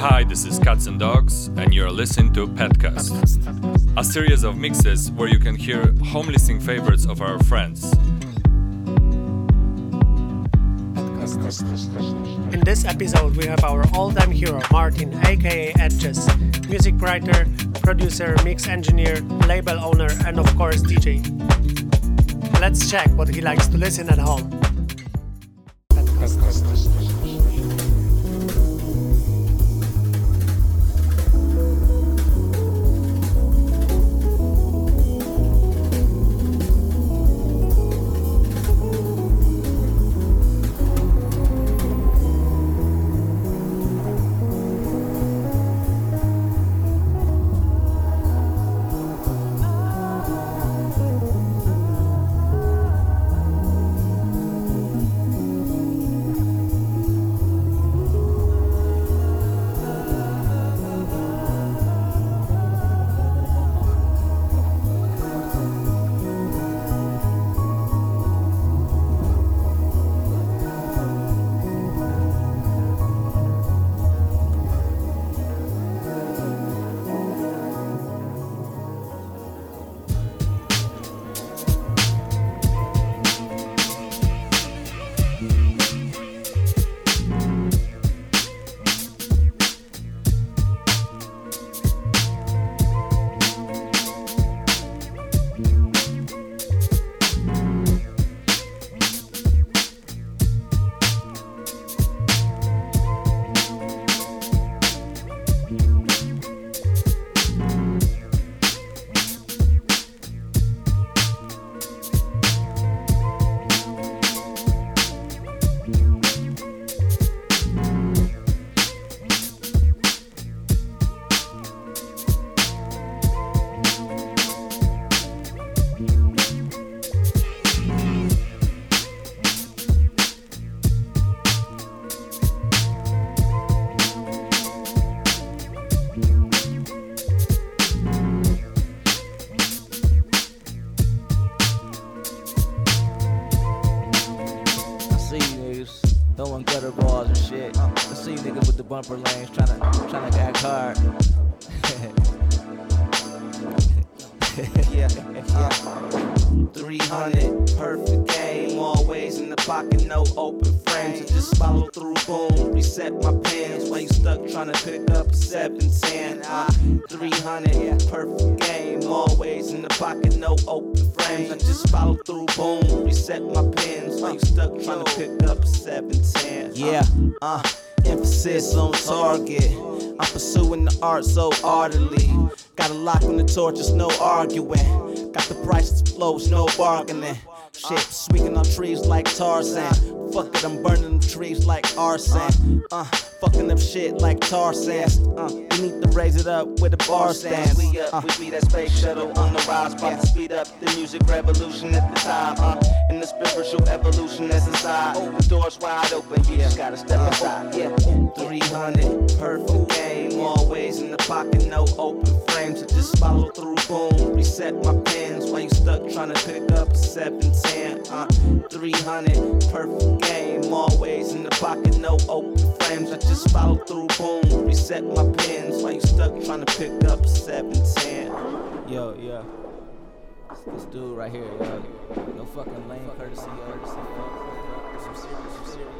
Hi, this is Catz 'n Dogz, and you're listening to Petcast, a series of mixes where you can hear home listening favorites of our friends. In this episode, we have our all time hero, Martin, aka Atjazz, music writer, producer, mix engineer, label owner, and of course, DJ. Let's check what he likes to listen at home. Trying to pick up a 710. Yeah, Uh, emphasis on target. I'm pursuing the art so ardently. Got a lock on the torch, torches, no arguing. Got the prices flows, no bargaining. Shit, swinging on trees like Tarzan. Fuck it, I'm burning them trees like arson. Uh, fucking up shit like Tarzan. Uh, we need to raise it up with a bar stand. We up, we be that space shuttle on the rise, about to speed up the music revolution at the time. Uh, and the spiritual evolution that's inside. The doors wide open, you just gotta step aside. Yeah, 300, perfect game. Always in the pocket, no open frames. I just follow through, boom, reset my pins. While you stuck trying to pick up a 710. Uh, 300, perfect game. Always in the pocket, no open frames. I just follow through, boom, reset my pins. While you stuck trying to pick up a 710. yo, yeah. This, this dude right here, yo. No fucking lame courtesy, yo. Some serious, some serious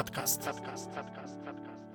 подкаст. подкаст, подкаст, подкаст.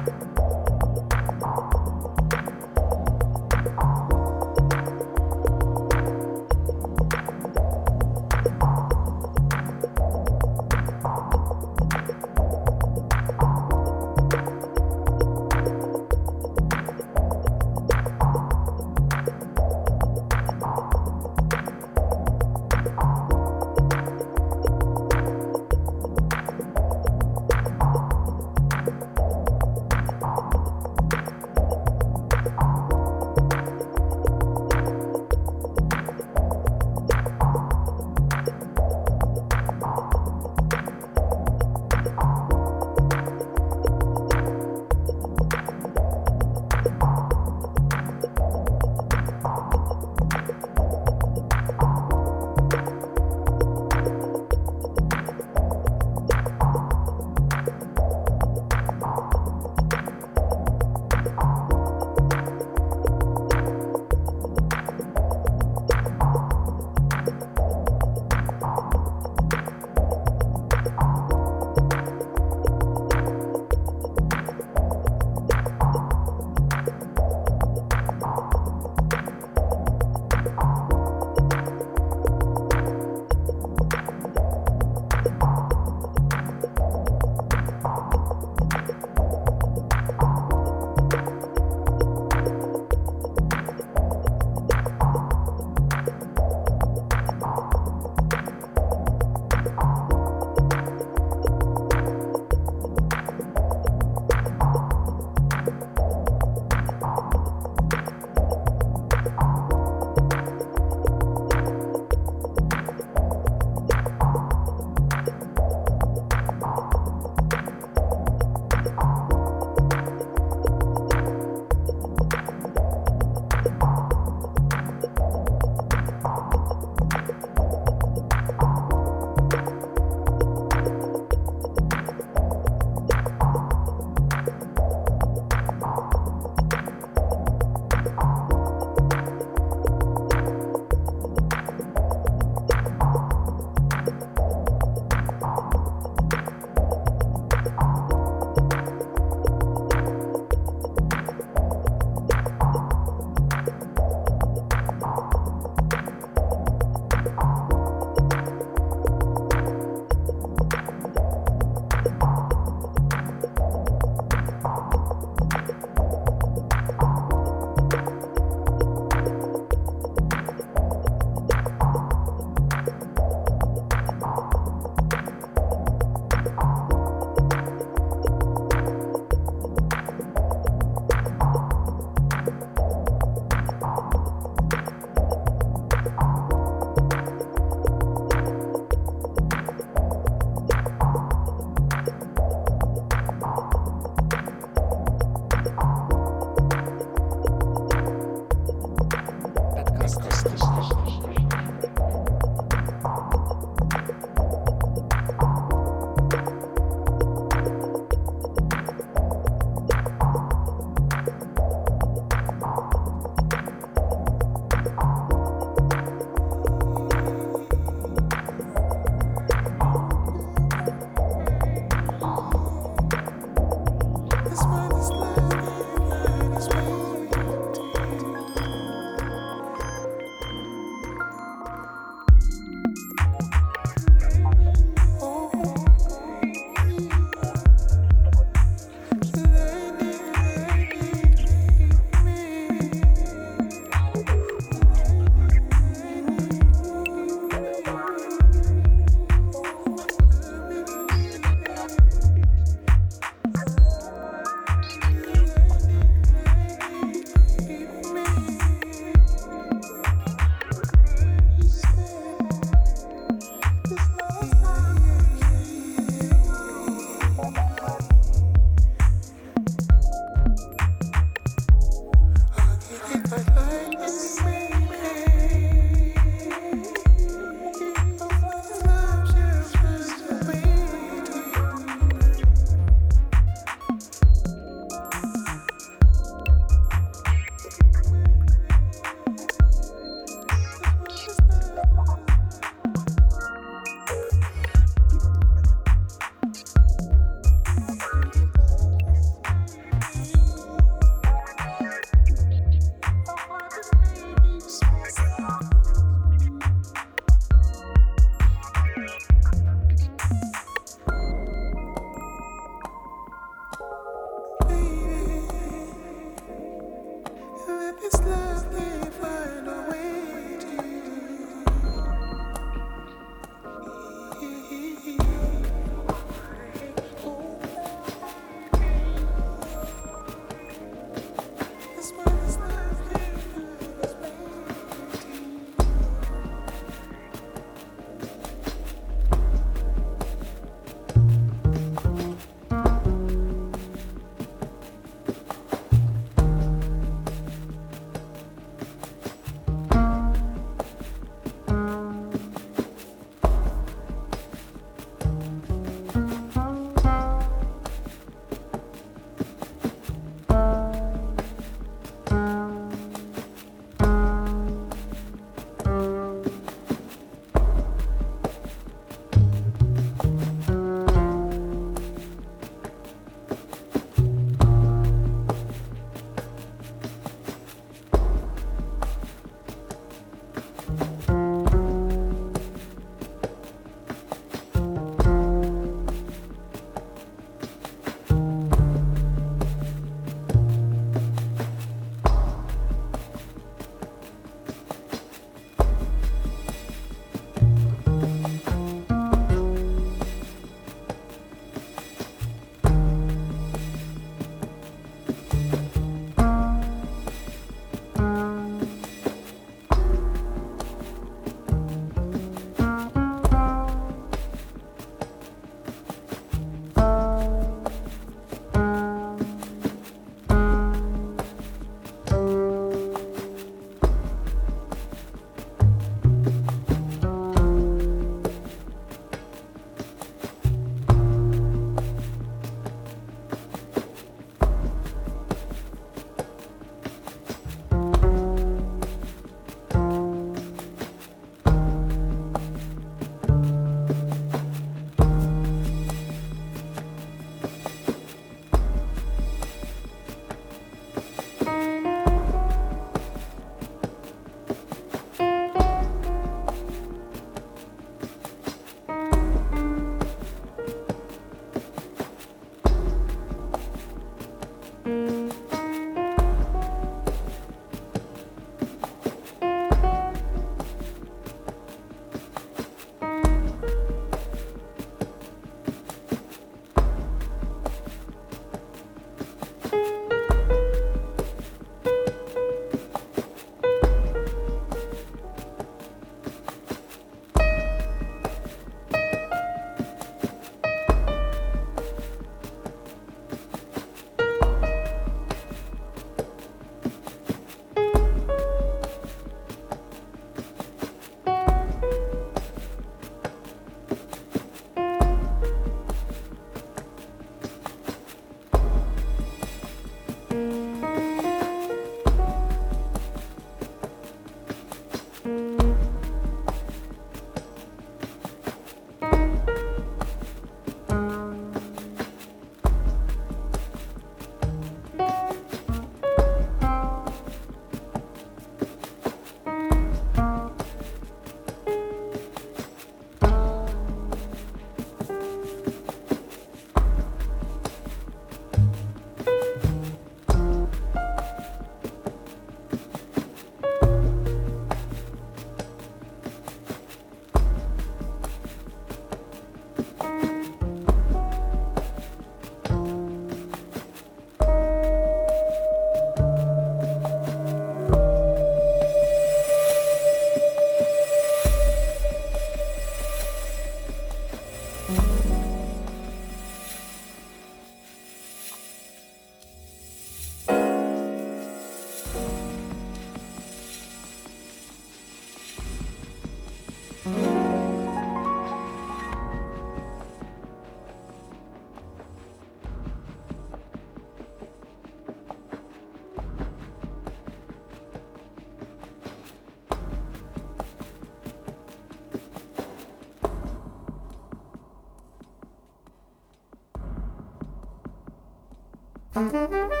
Música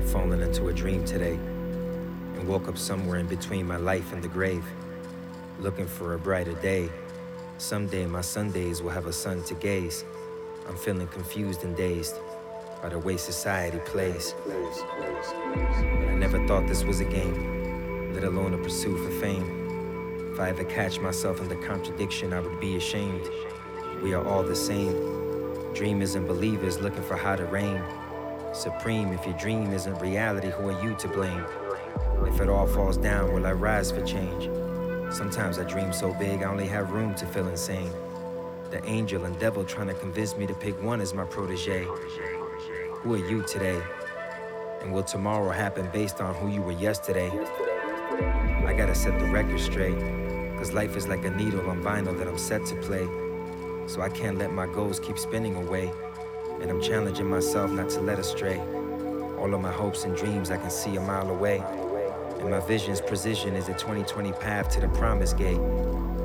have fallen into a dream today and woke up somewhere in between my life and the grave, looking for a brighter day. Someday my Sundays will have a sun to gaze. I'm feeling confused and dazed by the way society plays. But I never thought this was a game, let alone a pursuit for fame. If I ever catch myself in the contradiction, I would be ashamed. We are all the same. Dreamers and believers looking for how to reign. Supreme, if your dream isn't reality, who are you to blame? If it all falls down, will I rise for change? Sometimes I dream so big I only have room to feel insane. The angel and devil trying to convince me to pick one as my protege. Who are you today? And will tomorrow happen based on who you were yesterday? I gotta set the record straight. Cause life is like a needle on vinyl that I'm set to play. So I can't let my goals keep spinning away. And I'm challenging myself not to let astray. All of my hopes and dreams I can see a mile away. And my vision's precision is a 2020 path to the promised gate.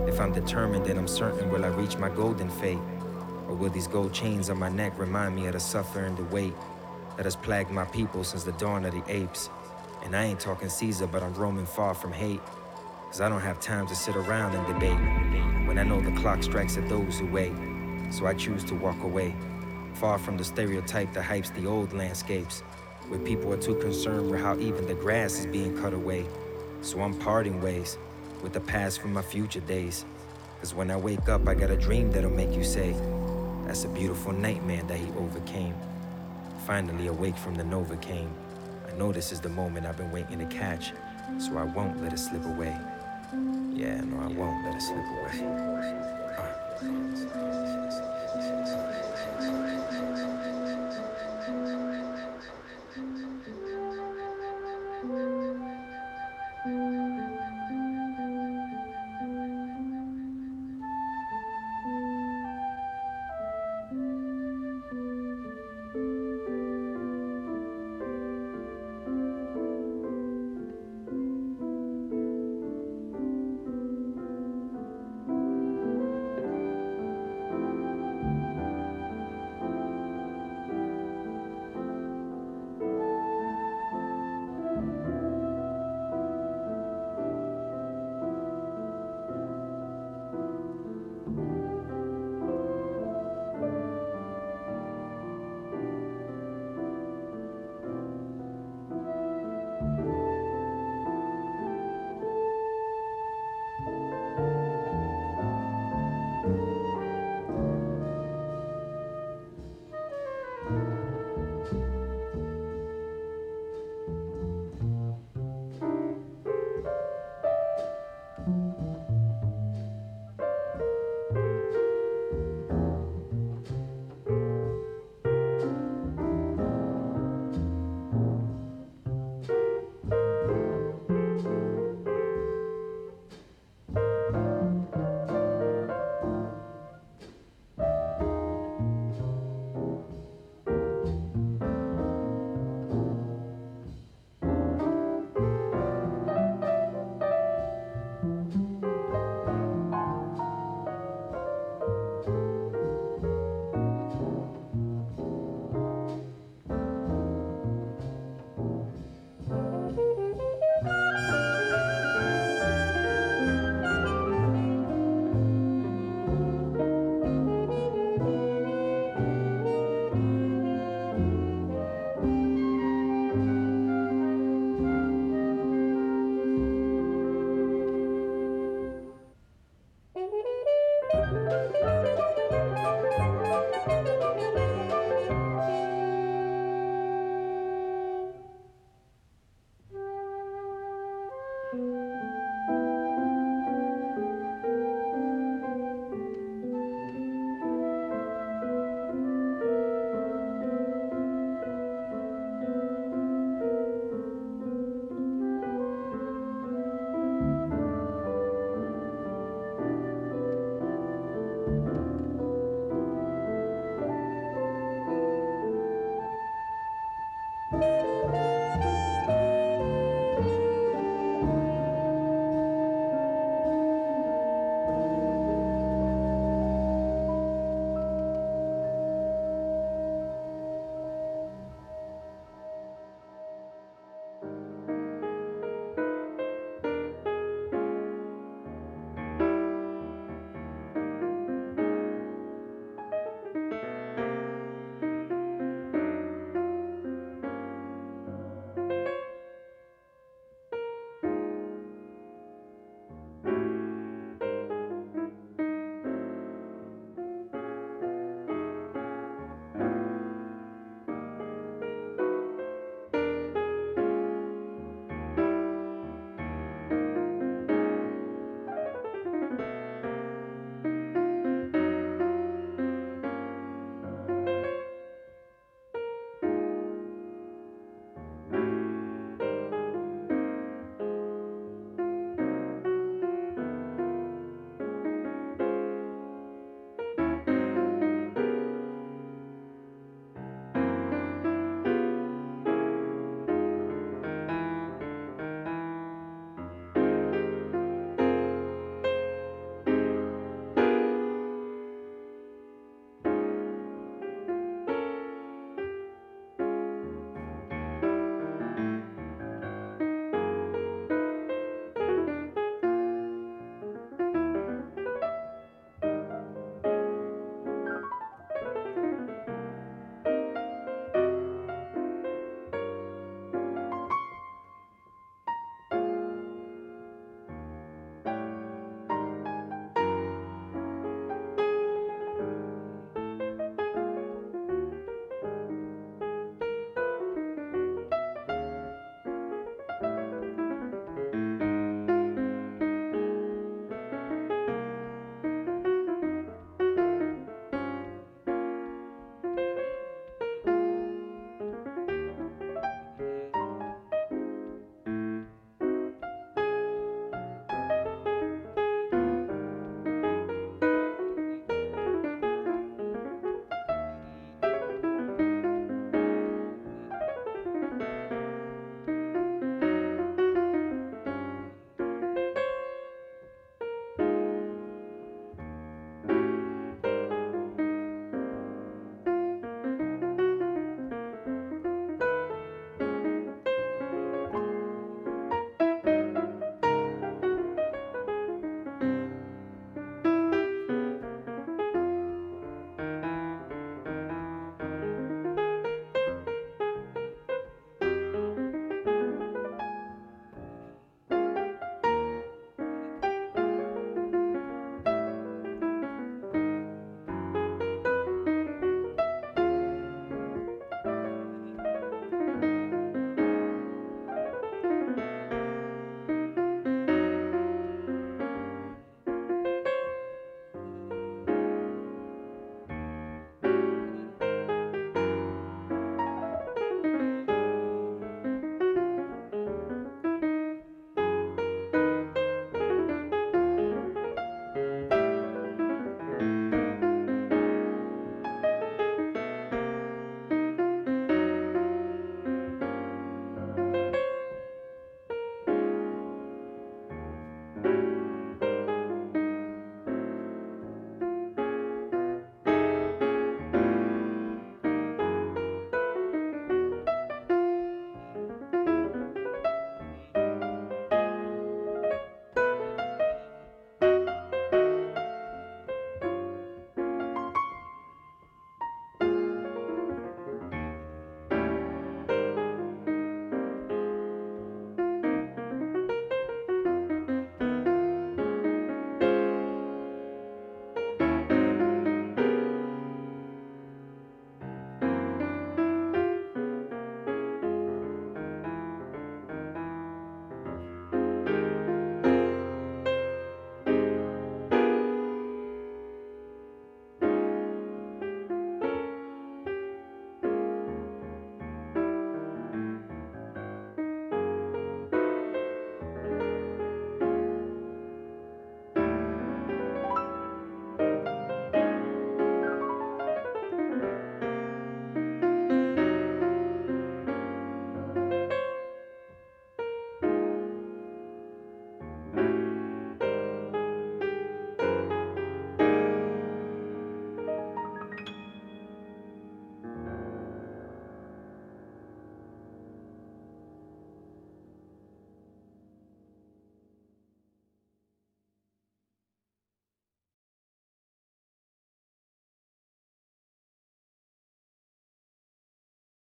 If I'm determined, then I'm certain will I reach my golden fate? Or will these gold chains on my neck remind me of the suffering the weight that has plagued my people since the dawn of the apes? And I ain't talking Caesar, but I'm roaming far from hate. Cause I don't have time to sit around and debate when I know the clock strikes at those who wait. So I choose to walk away, far from the stereotype that hypes the old landscapes, where people are too concerned with how even the grass is being cut away. So I'm parting ways with the past from my future days. Cause when I wake up, I got a dream that'll make you say, That's a beautiful nightmare that he overcame. Finally awake from the Novocaine. I know this is the moment I've been waiting to catch, so I won't let it slip away. Yeah, no, I won't let it slip away.